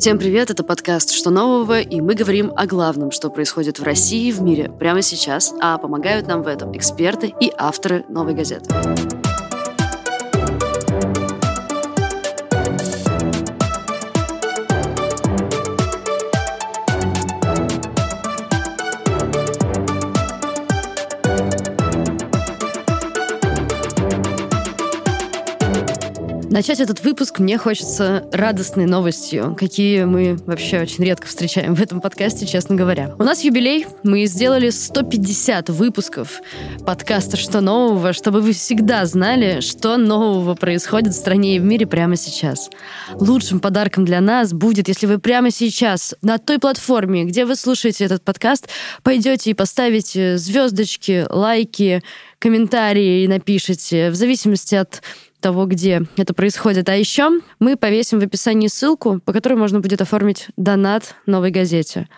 Всем привет, это подкаст «Что нового?» и мы говорим о главном, что происходит в России и в мире прямо сейчас, а помогают нам в этом эксперты и авторы «Новой газеты». Начать этот выпуск мне хочется радостной новостью, какие мы вообще очень редко встречаем в этом подкасте, честно говоря. У нас юбилей, мы сделали 150 выпусков подкаста «Что нового?», чтобы вы всегда знали, что нового происходит в стране и в мире прямо сейчас. Лучшим подарком для нас будет, если вы прямо сейчас на той платформе, где вы слушаете этот подкаст, пойдете и поставите звездочки, лайки, комментарии и напишите, в зависимости от того, где это происходит. А еще мы повесим в описании ссылку, по которой можно будет оформить донат новой газете.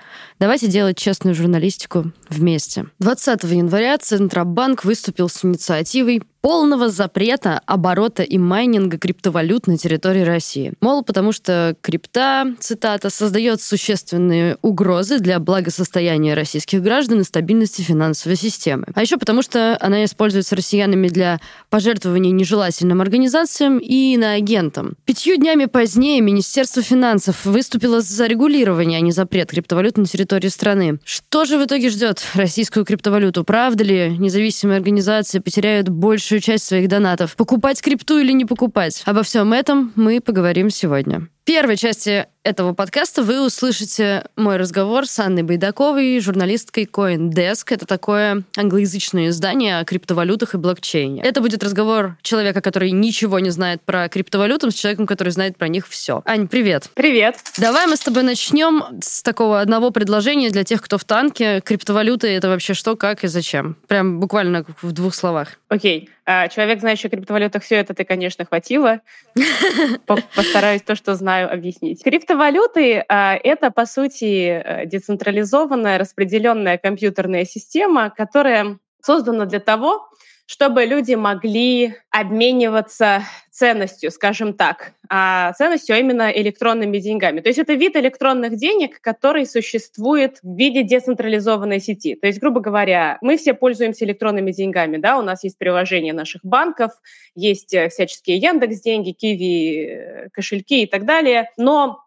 Давайте делать честную журналистику вместе. 20 января Центробанк выступил с инициативой полного запрета оборота и майнинга криптовалют на территории России. Мол, потому что крипта, цитата, создает существенные угрозы для благосостояния российских граждан и стабильности финансовой системы. А еще потому что она используется россиянами для пожертвования нежелательным организациям и иноагентам. Пятью днями позднее Министерство финансов выступило за регулирование, а не запрет криптовалют на территории страны. Что же в итоге ждет российскую криптовалюту? Правда ли независимые организации потеряют большую часть своих донатов. Покупать крипту или не покупать? Обо всем этом мы поговорим сегодня. В первой части этого подкаста вы услышите мой разговор с Анной Байдаковой, журналисткой CoinDesk. Это такое англоязычное издание о криптовалютах и блокчейне. Это будет разговор человека, который ничего не знает про криптовалюты, с человеком, который знает про них все. Ань, привет. Привет. Давай мы с тобой начнем с такого одного предложения для тех, кто в танке. Криптовалюты — это вообще что, как и зачем? Прям буквально в двух словах. Окей. А, человек, знающий о криптовалютах, все это ты, конечно, хватило. Постараюсь то, что знаю, объяснить. Криптовалюты а, — это, по сути, э, децентрализованная, распределенная компьютерная система, которая создана для того, чтобы люди могли обмениваться ценностью, скажем так, а ценностью а именно электронными деньгами. То есть это вид электронных денег, который существует в виде децентрализованной сети. То есть, грубо говоря, мы все пользуемся электронными деньгами, да, у нас есть приложения наших банков, есть э, всяческие Яндекс деньги, Киви, э, кошельки и так далее, но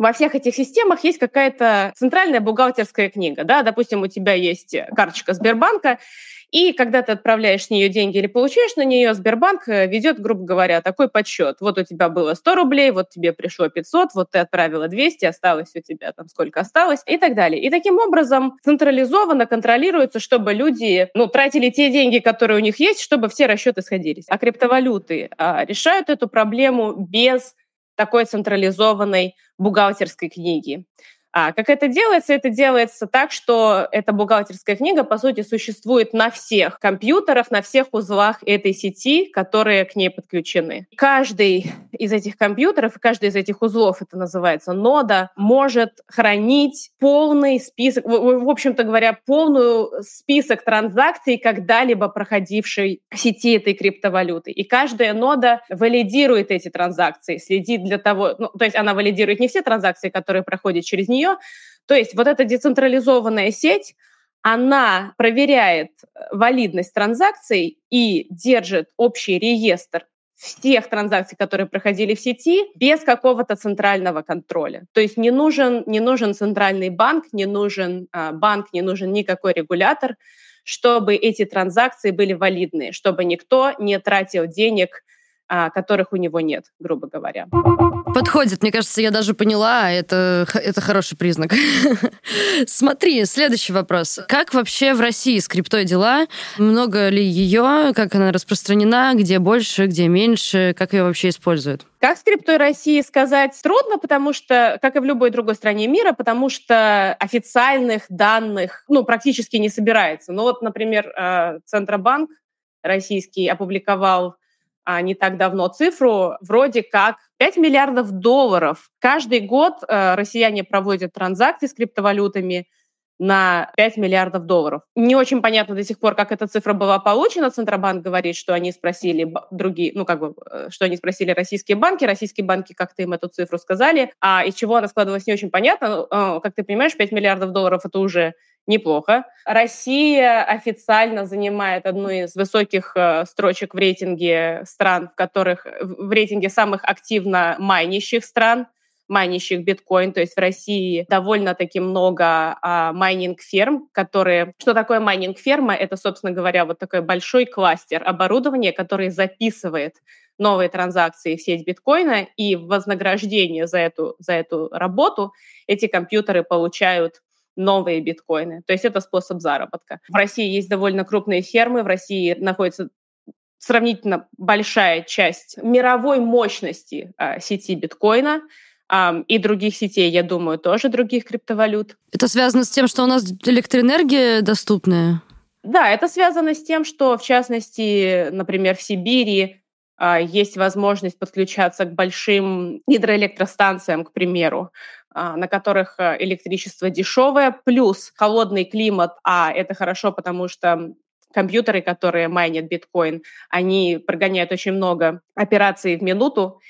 во всех этих системах есть какая-то центральная бухгалтерская книга, да, допустим, у тебя есть карточка Сбербанка, и когда ты отправляешь с нее деньги или получаешь на нее, Сбербанк э, ведет, грубо говоря, такой подсчет. Вот у тебя было 100 рублей, вот тебе пришло 500, вот ты отправила 200, осталось у тебя там сколько осталось и так далее. И таким образом централизованно контролируется, чтобы люди ну, тратили те деньги, которые у них есть, чтобы все расчеты сходились. А криптовалюты а, решают эту проблему без такой централизованной бухгалтерской книги. А как это делается? Это делается так, что эта бухгалтерская книга, по сути, существует на всех компьютерах, на всех узлах этой сети, которые к ней подключены. Каждый из этих компьютеров, каждый из этих узлов, это называется нода, может хранить полный список, в общем-то говоря, полную список транзакций, когда-либо проходившей в сети этой криптовалюты. И каждая нода валидирует эти транзакции, следит для того, ну, то есть она валидирует не все транзакции, которые проходят через нее, нее. То есть вот эта децентрализованная сеть, она проверяет э, валидность транзакций и держит общий реестр всех транзакций, которые проходили в сети, без какого-то центрального контроля. То есть не нужен, не нужен центральный банк, не нужен а, банк, не нужен никакой регулятор, чтобы эти транзакции были валидны, чтобы никто не тратил денег которых у него нет, грубо говоря. Подходит, мне кажется, я даже поняла, это, это хороший признак. Смотри, следующий вопрос. Как вообще в России с криптой дела? Много ли ее? Как она распространена? Где больше, где меньше? Как ее вообще используют? Как с криптой России сказать трудно, потому что, как и в любой другой стране мира, потому что официальных данных ну, практически не собирается. Ну вот, например, э, Центробанк российский опубликовал а, не так давно цифру, вроде как 5 миллиардов долларов. Каждый год э, россияне проводят транзакции с криптовалютами на 5 миллиардов долларов. Не очень понятно до сих пор, как эта цифра была получена. Центробанк говорит, что они спросили другие, ну, как бы, э, что они спросили российские банки, российские банки как-то им эту цифру сказали, а из чего она складывалась, не очень понятно. Ну, как ты понимаешь, 5 миллиардов долларов — это уже неплохо. Россия официально занимает одну из высоких э, строчек в рейтинге стран, в которых в рейтинге самых активно майнящих стран майнящих биткоин, то есть в России довольно-таки много а, майнинг-ферм, которые... Что такое майнинг-ферма? Это, собственно говоря, вот такой большой кластер оборудования, который записывает новые транзакции в сеть биткоина, и вознаграждение за эту, за эту работу эти компьютеры получают новые биткоины. То есть это способ заработка. В России есть довольно крупные фермы, в России находится сравнительно большая часть мировой мощности э, сети биткоина э, и других сетей, я думаю, тоже других криптовалют. Это связано с тем, что у нас электроэнергия доступная? Да, это связано с тем, что, в частности, например, в Сибири есть возможность подключаться к большим гидроэлектростанциям, к примеру. А, на которых э, электричество дешевое, плюс холодный климат, а это хорошо, потому что компьютеры, которые майнят биткоин, они прогоняют очень много операций в минуту,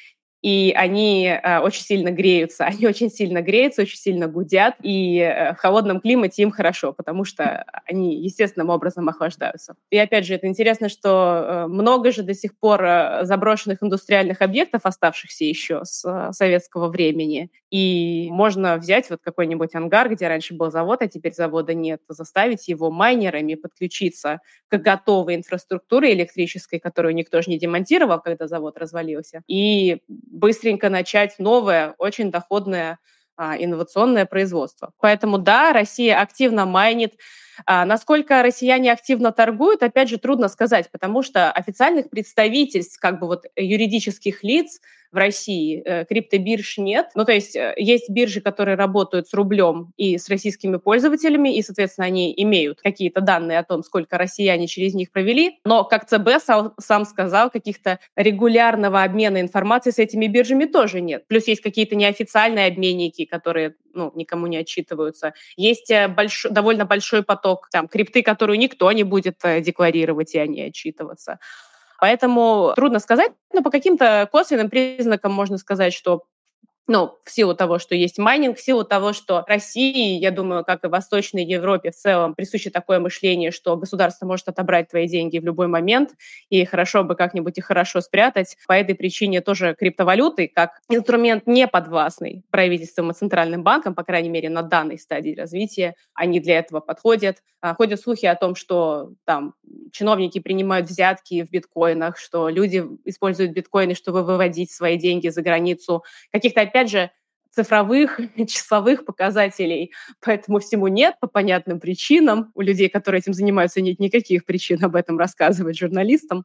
и они э, очень сильно греются. Они очень сильно греются, очень сильно гудят, и э, в холодном климате им хорошо, потому что они естественным образом охлаждаются. И опять же, это интересно, что э, много же до сих пор э, заброшенных индустриальных объектов, оставшихся еще с э, советского времени, и можно взять вот какой-нибудь ангар, где раньше был завод, а теперь завода нет, заставить его майнерами подключиться к готовой инфраструктуре электрической, которую никто же не демонтировал, когда завод развалился, и быстренько начать новое, очень доходное а, инновационное производство. Поэтому да, Россия активно майнит. А, насколько россияне активно торгуют, опять же, трудно сказать, потому что официальных представительств, как бы вот юридических лиц в России э, криптобирж нет. Ну, то есть э, есть биржи, которые работают с рублем и с российскими пользователями, и, соответственно, они имеют какие-то данные о том, сколько россияне через них провели. Но, как ЦБ сам сказал, каких-то регулярного обмена информацией с этими биржами тоже нет. Плюс есть какие-то неофициальные обменники, которые ну, никому не отчитываются. Есть э, больш... довольно большой поток там, крипты, которую никто не будет декларировать и они отчитываться. Поэтому трудно сказать, но по каким-то косвенным признакам можно сказать, что ну, в силу того, что есть майнинг, в силу того, что России, я думаю, как и Восточной Европе в целом, присуще такое мышление, что государство может отобрать твои деньги в любой момент, и хорошо бы как-нибудь их хорошо спрятать. По этой причине тоже криптовалюты, как инструмент не подвластный правительством и центральным банкам, по крайней мере, на данной стадии развития, они для этого подходят. А, ходят слухи о том, что там чиновники принимают взятки в биткоинах, что люди используют биткоины, чтобы выводить свои деньги за границу. Каких-то, опять же, цифровых, часовых показателей. Поэтому всему нет по понятным причинам. У людей, которые этим занимаются, нет никаких причин об этом рассказывать журналистам.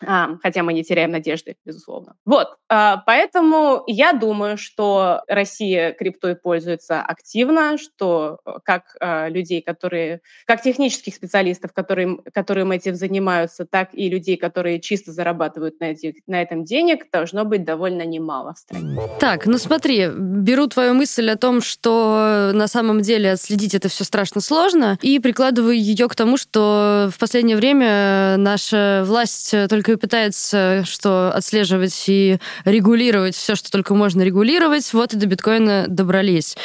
Хотя мы не теряем надежды, безусловно. Вот, а, поэтому я думаю, что Россия криптой пользуется активно, что э, как а, людей, которые, как технических специалистов, которые, которые этим занимаются, так и людей, которые чисто зарабатывают на, этих, на этом денег, должно быть довольно немало в стране. Так, ну смотри, беру твою мысль о том, что на самом деле отследить это все страшно сложно, и прикладываю ее к тому, что в последнее время наша власть только только и пытается что отслеживать и регулировать все, что только можно регулировать, вот и до биткоина добрались.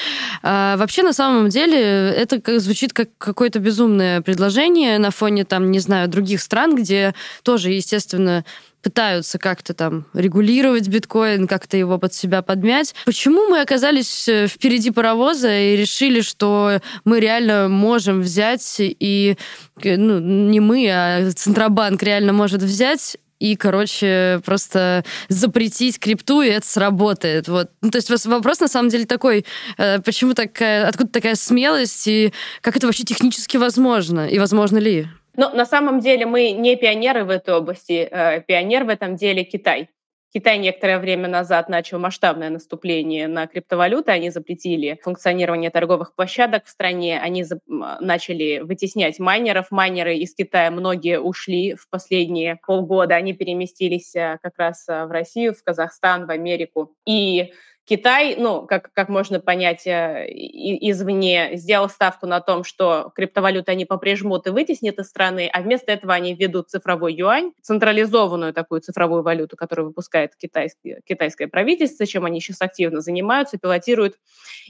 А вообще, на самом деле, это звучит как какое-то безумное предложение на фоне, там, не знаю, других стран, где тоже, естественно, пытаются как-то там регулировать биткоин, как-то его под себя подмять. Почему мы оказались э, впереди паровоза и решили, что мы реально можем взять и, ну, не мы, а Центробанк реально может взять и, короче, просто запретить крипту, и это сработает. Вот. Ну, то есть вопрос на самом деле такой, э, почему такая, откуда такая смелость, и как это вообще технически возможно, и возможно ли? Ну, на самом деле мы не пионеры в этой области. Э, пионер в этом деле Китай. Китай некоторое время назад начал масштабное наступление на криптовалюты. Они запретили функционирование торговых площадок в стране. Они начали вытеснять майнеров. Майнеры из Китая многие ушли в последние полгода. Они переместились э, как раз э, в Россию, в Казахстан, в Америку. И Китай, ну, как, как можно понять э, извне, сделал ставку на том, что криптовалюты они поприжмут и вытеснят из страны, а вместо этого они введут цифровой юань, централизованную такую цифровую валюту, которую выпускает китайский, китайское правительство, чем они сейчас активно занимаются, пилотируют.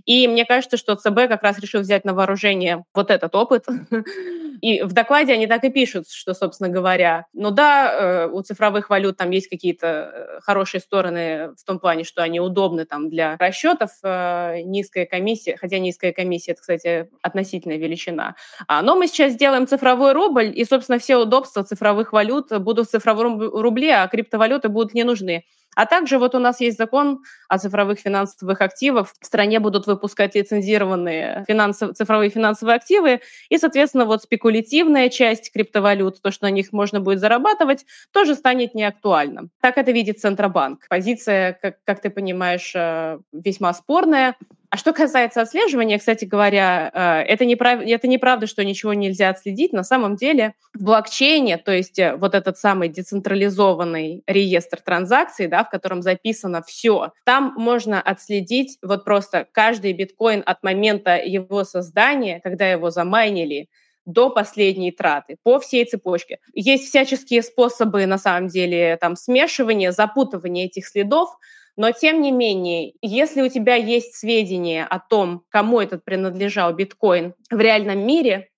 И мне кажется, что ЦБ как раз решил взять на вооружение вот этот опыт. И в докладе они так и пишут, что, собственно говоря, ну да, э, у цифровых валют там есть какие-то э, хорошие стороны в том плане, что они удобны там для расчетов, э, низкая комиссия, хотя низкая комиссия, это, кстати, относительная величина. А, но мы сейчас сделаем цифровой рубль, и, собственно, все удобства цифровых валют будут в цифровом рубле, а криптовалюты будут не нужны. А также вот у нас есть закон о цифровых финансовых активах. В стране будут выпускать лицензированные финансов, цифровые финансовые активы, и, соответственно, вот спекулятивная часть криптовалют, то, что на них можно будет зарабатывать, тоже станет неактуальным. Так это видит Центробанк. Позиция, как, как ты понимаешь, э, весьма спорная. А что касается отслеживания, кстати говоря, э, это, неправ... это неправда, что ничего нельзя отследить. На самом деле в блокчейне, то есть э, вот этот самый децентрализованный реестр транзакций, да, в котором записано все, там можно отследить вот просто каждый биткоин от момента его создания, когда его замайнили, до последней траты по всей цепочке. Есть всяческие способы, на самом деле, там, смешивания, запутывания этих следов, но тем не менее, если у тебя есть сведения о том, кому этот принадлежал биткоин в реальном мире,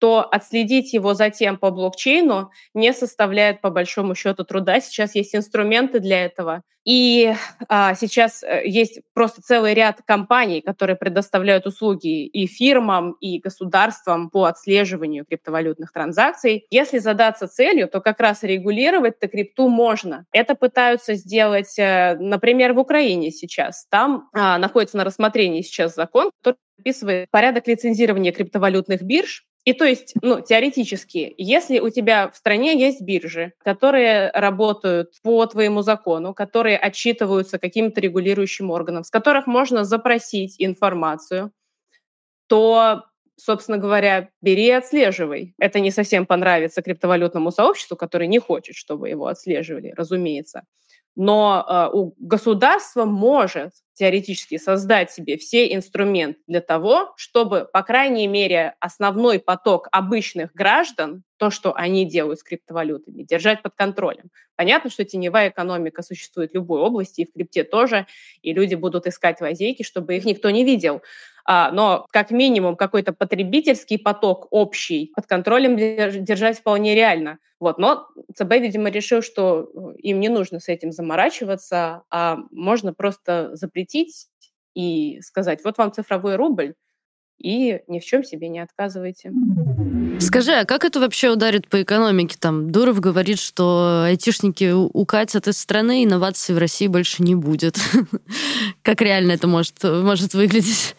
то отследить его затем по блокчейну не составляет по большому счету труда. Сейчас есть инструменты для этого. И а, сейчас э, есть просто целый ряд компаний, которые предоставляют услуги и фирмам, и государствам по отслеживанию криптовалютных транзакций. Если задаться целью, то как раз регулировать-то крипту можно. Это пытаются сделать, э, например, в Украине сейчас. Там а, находится на рассмотрении сейчас закон, который описывает порядок лицензирования криптовалютных бирж, и то есть, ну, теоретически, если у тебя в стране есть биржи, которые работают по твоему закону, которые отчитываются каким-то регулирующим органом, с которых можно запросить информацию, то собственно говоря, бери и отслеживай. Это не совсем понравится криптовалютному сообществу, которое не хочет, чтобы его отслеживали, разумеется. Но э, у государства может теоретически создать себе все инструменты для того, чтобы, по крайней мере, основной поток обычных граждан, то, что они делают с криптовалютами, держать под контролем. Понятно, что теневая экономика существует в любой области, и в крипте тоже, и люди будут искать лазейки, чтобы их никто не видел. А, но как минимум какой-то потребительский поток общий под контролем держать вполне реально. Вот. Но ЦБ, видимо, решил, что э, им не нужно с этим заморачиваться, а можно просто запретить и сказать, вот вам цифровой рубль, и ни в чем себе не отказывайте. Скажи, а как это вообще ударит по экономике? Там Дуров говорит, что айтишники укатят из страны, инноваций в России больше не будет. Как реально это может, может выглядеть?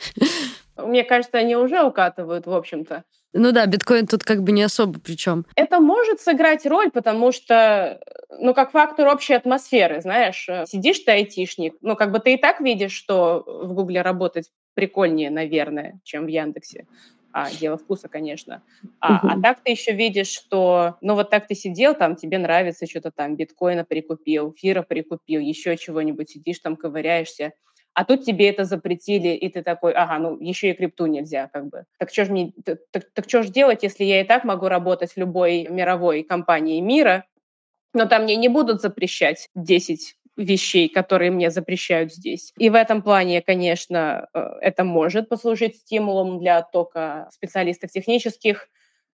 Мне кажется, они уже укатывают, в общем-то. Ну да, биткоин тут как бы не особо причем. Это может сыграть роль, потому что, ну, как фактор общей атмосферы, знаешь, сидишь ты айтишник, ну, как бы ты и так видишь, что в Гугле работать прикольнее, наверное, чем в Яндексе. А, дело вкуса, конечно. А, uh-huh. а так ты еще видишь, что, ну вот так ты сидел, там тебе нравится что-то там, биткоина прикупил, фира прикупил, еще чего-нибудь, сидишь там, ковыряешься а тут тебе это запретили, и ты такой, ага, ну еще и крипту нельзя, как бы. Так что же мне, так, так, что же делать, если я и так могу работать в любой мировой компании мира, но там мне не будут запрещать 10 вещей, которые мне запрещают здесь. И в этом плане, конечно, э, это может послужить стимулом для оттока специалистов технических.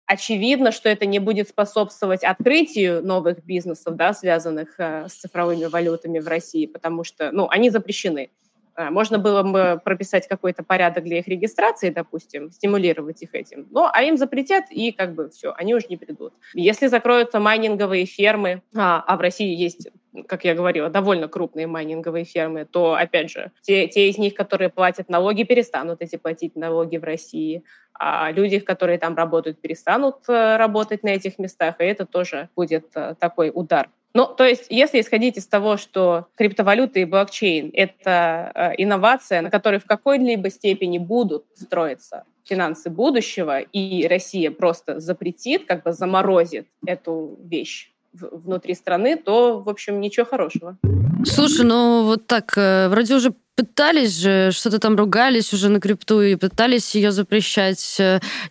Очевидно, что это не будет способствовать открытию новых бизнесов, да, связанных э, с цифровыми валютами в России, потому что ну, они запрещены. А, можно было бы прописать какой-то порядок для их регистрации, допустим, стимулировать их этим. Но, а им запретят, и как бы все, они уже не придут. Если закроются майнинговые фермы, а, а в России есть как я говорила, довольно крупные майнинговые фермы, то, опять же, те, те из них, которые платят налоги, перестанут эти платить налоги в России, а люди, которые там работают, перестанут э, работать на этих местах, и это тоже будет э, такой удар ну, то есть, если исходить из того, что криптовалюта и блокчейн — это э, инновация, на которой в какой-либо степени будут строиться финансы будущего, и Россия просто запретит, как бы заморозит эту вещь внутри страны, то, в общем, ничего хорошего. Слушай, ну вот так, э, вроде уже пытались же, что-то там ругались уже на крипту и пытались ее запрещать.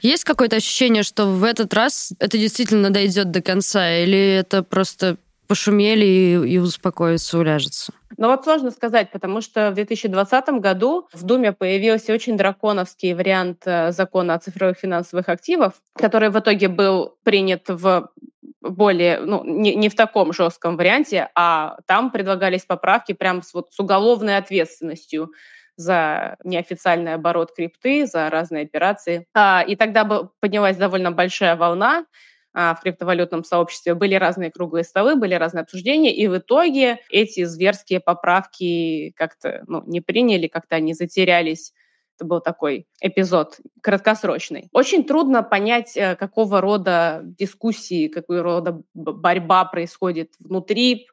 Есть какое-то ощущение, что в этот раз это действительно дойдет до конца, или это просто пошумели и, и успокоится, уляжется? Ну вот сложно сказать, потому что в 2020 году в Думе появился очень драконовский вариант э, закона о цифровых финансовых активах, который в итоге был принят в более, ну, не, не в таком жестком варианте, а там предлагались поправки прям с, вот, с уголовной ответственностью за неофициальный оборот крипты, за разные операции. А, и тогда поднялась довольно большая волна, в криптовалютном сообществе. Были разные круглые столы, были разные обсуждения, и в итоге эти зверские поправки как-то ну, не приняли, как-то они затерялись это был такой эпизод краткосрочный. Очень трудно понять, э, какого рода дискуссии, какого рода борьба происходит внутри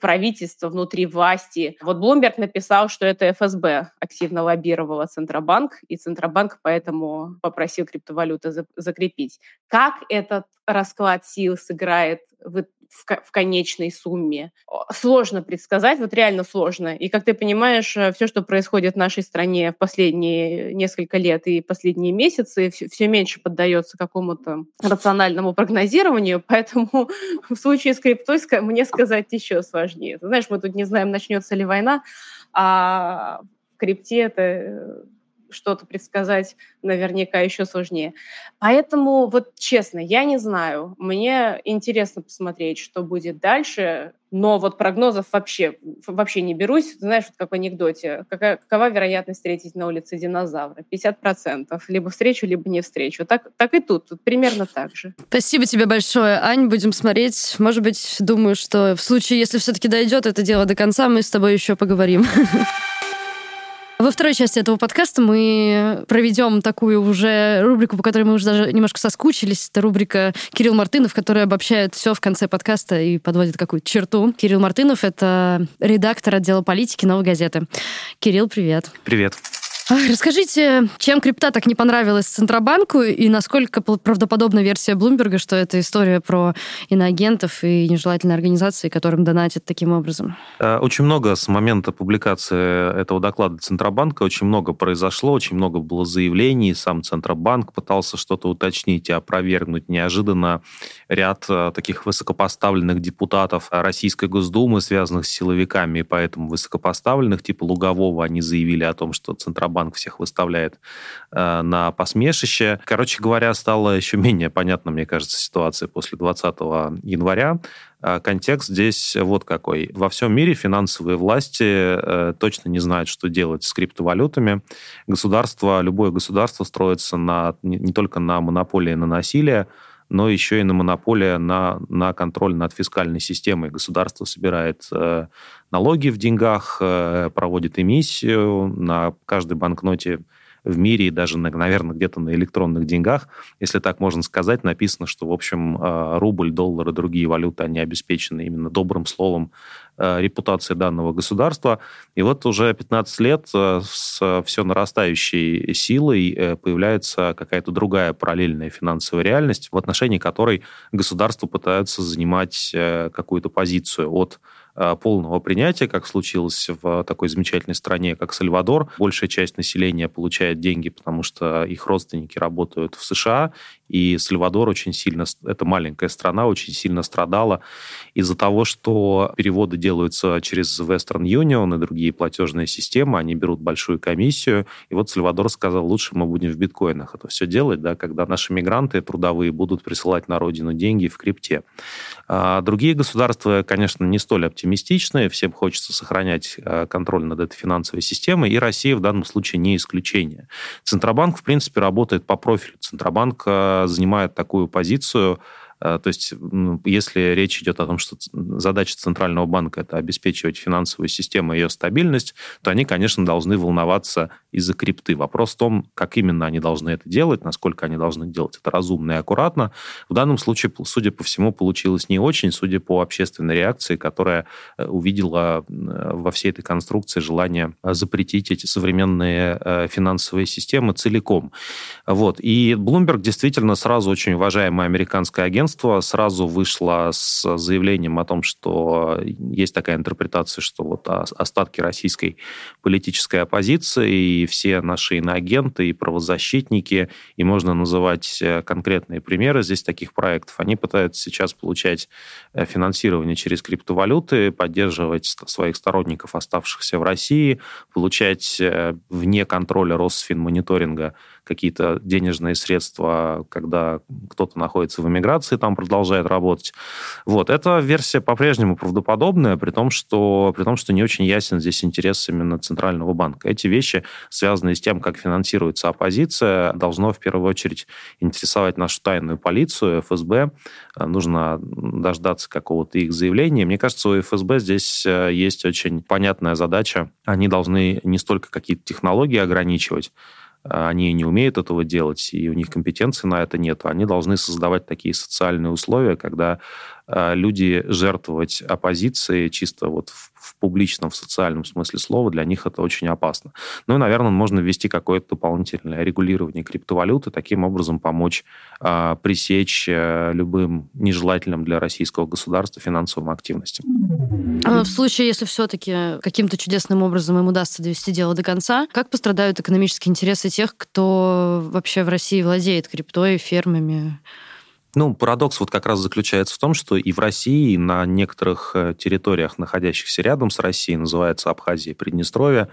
правительства, внутри власти. Вот Блумберг написал, что это ФСБ активно лоббировала Центробанк, и Центробанк поэтому попросил криптовалюты закрепить. Как этот расклад сил сыграет в, в, в конечной сумме. Сложно предсказать, вот реально сложно. И как ты понимаешь, э, все, что происходит в нашей стране в последние несколько лет и последние месяцы, все, все меньше поддается какому-то рациональному прогнозированию, поэтому в случае с криптой мне сказать еще сложнее. Знаешь, мы тут не знаем, начнется ли война, а в крипте это э, что-то предсказать наверняка еще сложнее. Поэтому, вот честно, я не знаю. Мне интересно посмотреть, что будет дальше, но вот прогнозов вообще, вообще не берусь. Знаешь, вот как в анекдоте, какая, какова вероятность встретить на улице динозавра? 50%. Либо встречу, либо не встречу. Так, так и тут, тут примерно так же. Спасибо тебе большое, Ань. Будем смотреть. Может быть, думаю, что в случае, если все-таки дойдет это дело до конца, мы с тобой еще поговорим. Во второй части этого подкаста мы проведем такую уже рубрику, по которой мы уже даже немножко соскучились. Это рубрика Кирилл Мартынов, которая обобщает все в конце подкаста и подводит какую-то черту. Кирилл Мартынов — это редактор отдела политики «Новой газеты». Кирилл, привет. Привет. Расскажите, чем крипта так не понравилась Центробанку и насколько правдоподобна версия Блумберга, что это история про иноагентов и нежелательные организации, которым донатят таким образом? Э, очень много с момента публикации этого доклада Центробанка, очень много произошло, очень много было заявлений, сам Центробанк пытался что-то уточнить и опровергнуть. Неожиданно ряд э, таких высокопоставленных депутатов Российской Госдумы, связанных с силовиками, и поэтому высокопоставленных, типа Лугового, они заявили о том, что Центробанк банк всех выставляет э, на посмешище. Короче говоря, стало еще менее понятна, мне кажется, ситуация после 20 января. Э, контекст здесь вот какой. Во всем мире финансовые власти э, точно не знают, что делать с криптовалютами. Государство, любое государство строится на, не, только на монополии на насилие, но еще и на монополия на, на контроль над фискальной системой. Государство собирает э, налоги в деньгах, э, проводит эмиссию на каждой банкноте в мире и даже, наверное, где-то на электронных деньгах, если так можно сказать, написано, что, в общем, э, рубль, доллар и другие валюты, они обеспечены именно добрым словом репутации данного государства. И вот уже 15 лет э, с все нарастающей силой появляется какая-то другая параллельная финансовая реальность, в отношении которой государство пытается занимать какую-то позицию от Э, полного принятия, как случилось в такой замечательной стране, как Сальвадор. Большая часть населения получает деньги, потому что их родственники работают в США, и Сальвадор очень сильно, это маленькая страна, очень сильно страдала из-за того, что переводы делаются через Western Union и другие платежные системы, они берут большую комиссию, и вот Сальвадор сказал, лучше мы будем в биткоинах это все делать, да, когда наши мигранты трудовые будут присылать на родину деньги в крипте. А другие государства, конечно, не столь оптимистичны, всем хочется сохранять а, контроль над этой финансовой системой, и Россия в данном случае не исключение. Центробанк, в принципе, работает по профилю. Центробанк а, занимает такую позицию, Э, то есть, если речь идет о том, что задача Центрального банка – это обеспечивать финансовую систему и ее стабильность, то они, конечно, должны волноваться из-за крипты. Вопрос в том, как именно они должны это делать, насколько они должны делать это разумно и аккуратно. В данном случае, судя по всему, получилось не очень, судя по общественной реакции, которая э, увидела во всей этой конструкции желание запретить эти современные э, финансовые системы целиком. Вот. И Bloomberg действительно сразу очень уважаемое американское агентство, агентство сразу вышло с заявлением о том, что есть такая интерпретация, что вот остатки российской политической оппозиции и все наши иноагенты и правозащитники, и можно называть э, конкретные примеры здесь таких проектов, они пытаются сейчас получать э, финансирование через криптовалюты, поддерживать своих сторонников, оставшихся в России, получать э, вне контроля Росфинмониторинга какие-то денежные средства, когда кто-то находится в эмиграции, там продолжает работать. Вот. Эта версия по-прежнему правдоподобная, при том, что, при том, что не очень ясен здесь интерес именно Центрального банка. Эти вещи, связанные с тем, как финансируется оппозиция, должно в первую очередь интересовать нашу тайную полицию, ФСБ. Нужно дождаться какого-то их заявления. Мне кажется, у ФСБ здесь э, есть очень понятная задача. Они должны не столько какие-то технологии ограничивать, они не умеют этого делать, и у них компетенции на это нет. Они должны создавать такие социальные условия, когда люди жертвовать оппозицией чисто вот в, в публичном, в социальном смысле слова, для них это очень опасно. Ну и, наверное, можно ввести какое-то дополнительное регулирование криптовалюты, таким образом помочь э, пресечь э, любым нежелательным для российского государства финансовым активностям. А в случае, если все-таки каким-то чудесным образом им удастся довести дело до конца, как пострадают экономические интересы тех, кто вообще в России владеет криптой, фермами? Ну, парадокс вот как раз заключается в том, что и в России, и на некоторых э, территориях, находящихся рядом с Россией, называется Абхазия и Приднестровье,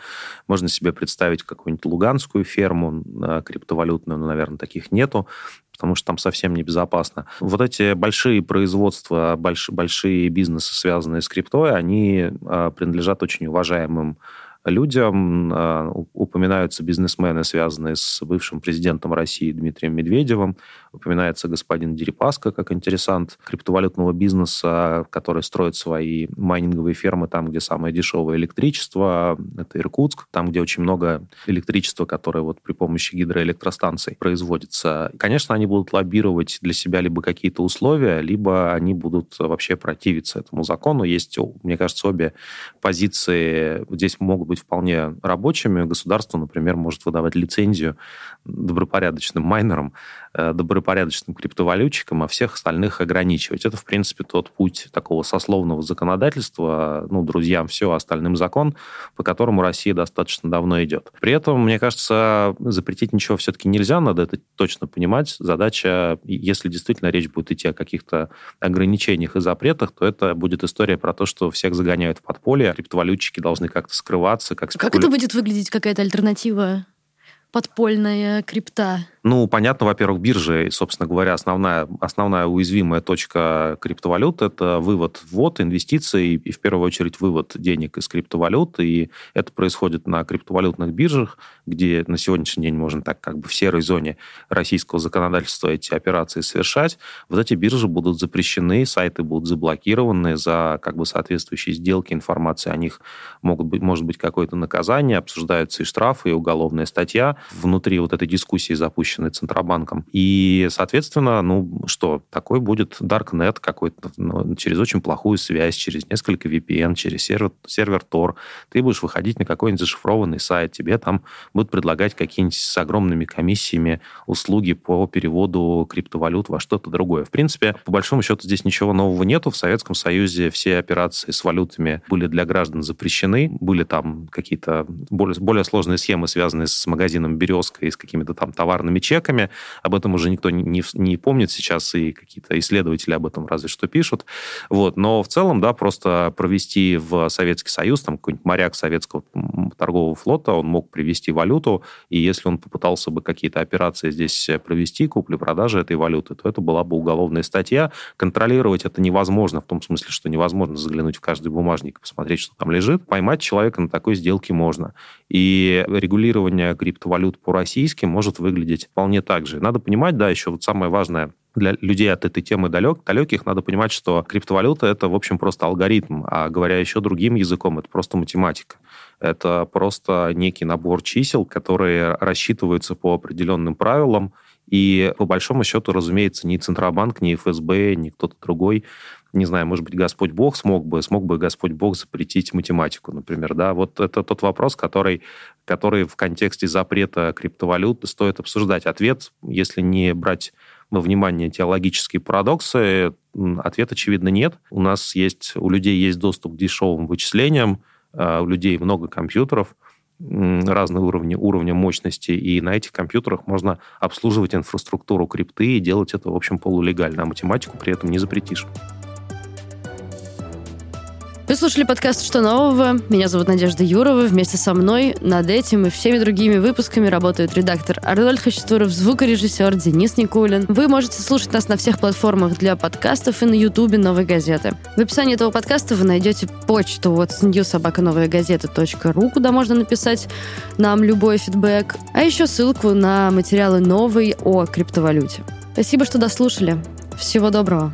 можно себе представить какую-нибудь луганскую ферму э, криптовалютную, но, наверное, таких нету, потому что там совсем небезопасно. Вот эти большие производства, больш, большие бизнесы, связанные с криптой, они э, принадлежат очень уважаемым людям. А, упоминаются бизнесмены, связанные с бывшим президентом России Дмитрием Медведевым. Упоминается господин Дерипаска как интересант криптовалютного бизнеса, который строит свои майнинговые фермы там, где самое дешевое электричество. Это Иркутск, там, где очень много электричества, которое вот при помощи гидроэлектростанций производится. Конечно, они будут лоббировать для себя либо какие-то условия, либо они будут вообще противиться этому закону. Есть, мне кажется, обе позиции здесь могут быть быть вполне рабочими. Государство, например, может выдавать лицензию добропорядочным майнерам, добропорядочным криптовалютчикам, а всех остальных ограничивать. Это, в принципе, тот путь такого сословного законодательства, ну, друзьям все, остальным закон, по которому Россия достаточно давно идет. При этом, мне кажется, запретить ничего все-таки нельзя, надо это точно понимать. Задача, если действительно речь будет идти о каких-то ограничениях и запретах, то это будет история про то, что всех загоняют в подполье, криптовалютчики должны как-то скрываться, как спекуля... Как это будет выглядеть какая-то альтернатива? Подпольная крипта? Ну, понятно, во-первых, биржи, собственно говоря, основная, основная уязвимая точка криптовалют – это вывод, ввод, инвестиции и, в первую очередь, вывод денег из криптовалют. И это происходит на криптовалютных биржах, где на сегодняшний день можно так как бы в серой зоне российского законодательства эти операции совершать. Вот эти биржи будут запрещены, сайты будут заблокированы за как бы соответствующие сделки, информация о них могут быть, может быть какое-то наказание, обсуждаются и штрафы, и уголовная статья. Внутри вот этой дискуссии запущена запущенный Центробанком. И, соответственно, ну что, такой будет Darknet какой-то ну, через очень плохую связь, через несколько VPN, через сервер, сервер Tor. Ты будешь выходить на какой-нибудь зашифрованный сайт, тебе там будут предлагать какие-нибудь с огромными комиссиями услуги по переводу криптовалют во что-то другое. В принципе, по большому счету здесь ничего нового нету. В Советском Союзе все операции с валютами были для граждан запрещены. Были там какие-то более, более сложные схемы, связанные с магазином «Березка» и с какими-то там товарными чеками. Об этом уже никто не, не, не помнит сейчас, и какие-то исследователи об этом разве что пишут. Вот. Но в целом, да, просто провести в Советский Союз, там какой-нибудь моряк советского торгового флота, он мог привести валюту, и если он попытался бы какие-то операции здесь провести, купли-продажи этой валюты, то это была бы уголовная статья. Контролировать это невозможно, в том смысле, что невозможно заглянуть в каждый бумажник и посмотреть, что там лежит. Поймать человека на такой сделке можно. И регулирование криптовалют по-российски может выглядеть вполне так же. Надо понимать, да, еще вот самое важное, для людей от этой темы далек, далеких надо понимать, что криптовалюта это, в общем, просто алгоритм, а говоря еще другим языком, это просто математика. Это просто некий набор чисел, которые рассчитываются по определенным правилам, и по большому счету, разумеется, ни Центробанк, ни ФСБ, ни кто-то другой не знаю, может быть, Господь Бог смог бы, смог бы Господь Бог запретить математику, например, да, вот это тот вопрос, который, который в контексте запрета криптовалют стоит обсуждать. Ответ, если не брать во внимание теологические парадоксы? Ответ, очевидно, нет. У нас есть, у людей есть доступ к дешевым вычислениям, а, у людей много компьютеров, разные уровни, уровня мощности, и на этих компьютерах можно обслуживать инфраструктуру крипты и делать это, в общем, полулегально, а математику при этом не запретишь. Слушали подкаст «Что нового?». Меня зовут Надежда Юрова. Вместе со мной над этим и всеми другими выпусками работают редактор Арнольд Хачатуров, звукорежиссер Денис Никулин. Вы можете слушать нас на всех платформах для подкастов и на ютубе «Новой газеты». В описании этого подкаста вы найдете почту вот newsobakanovayagazeta.ru, куда можно написать нам любой фидбэк, а еще ссылку на материалы новой о криптовалюте. Спасибо, что дослушали. Всего доброго.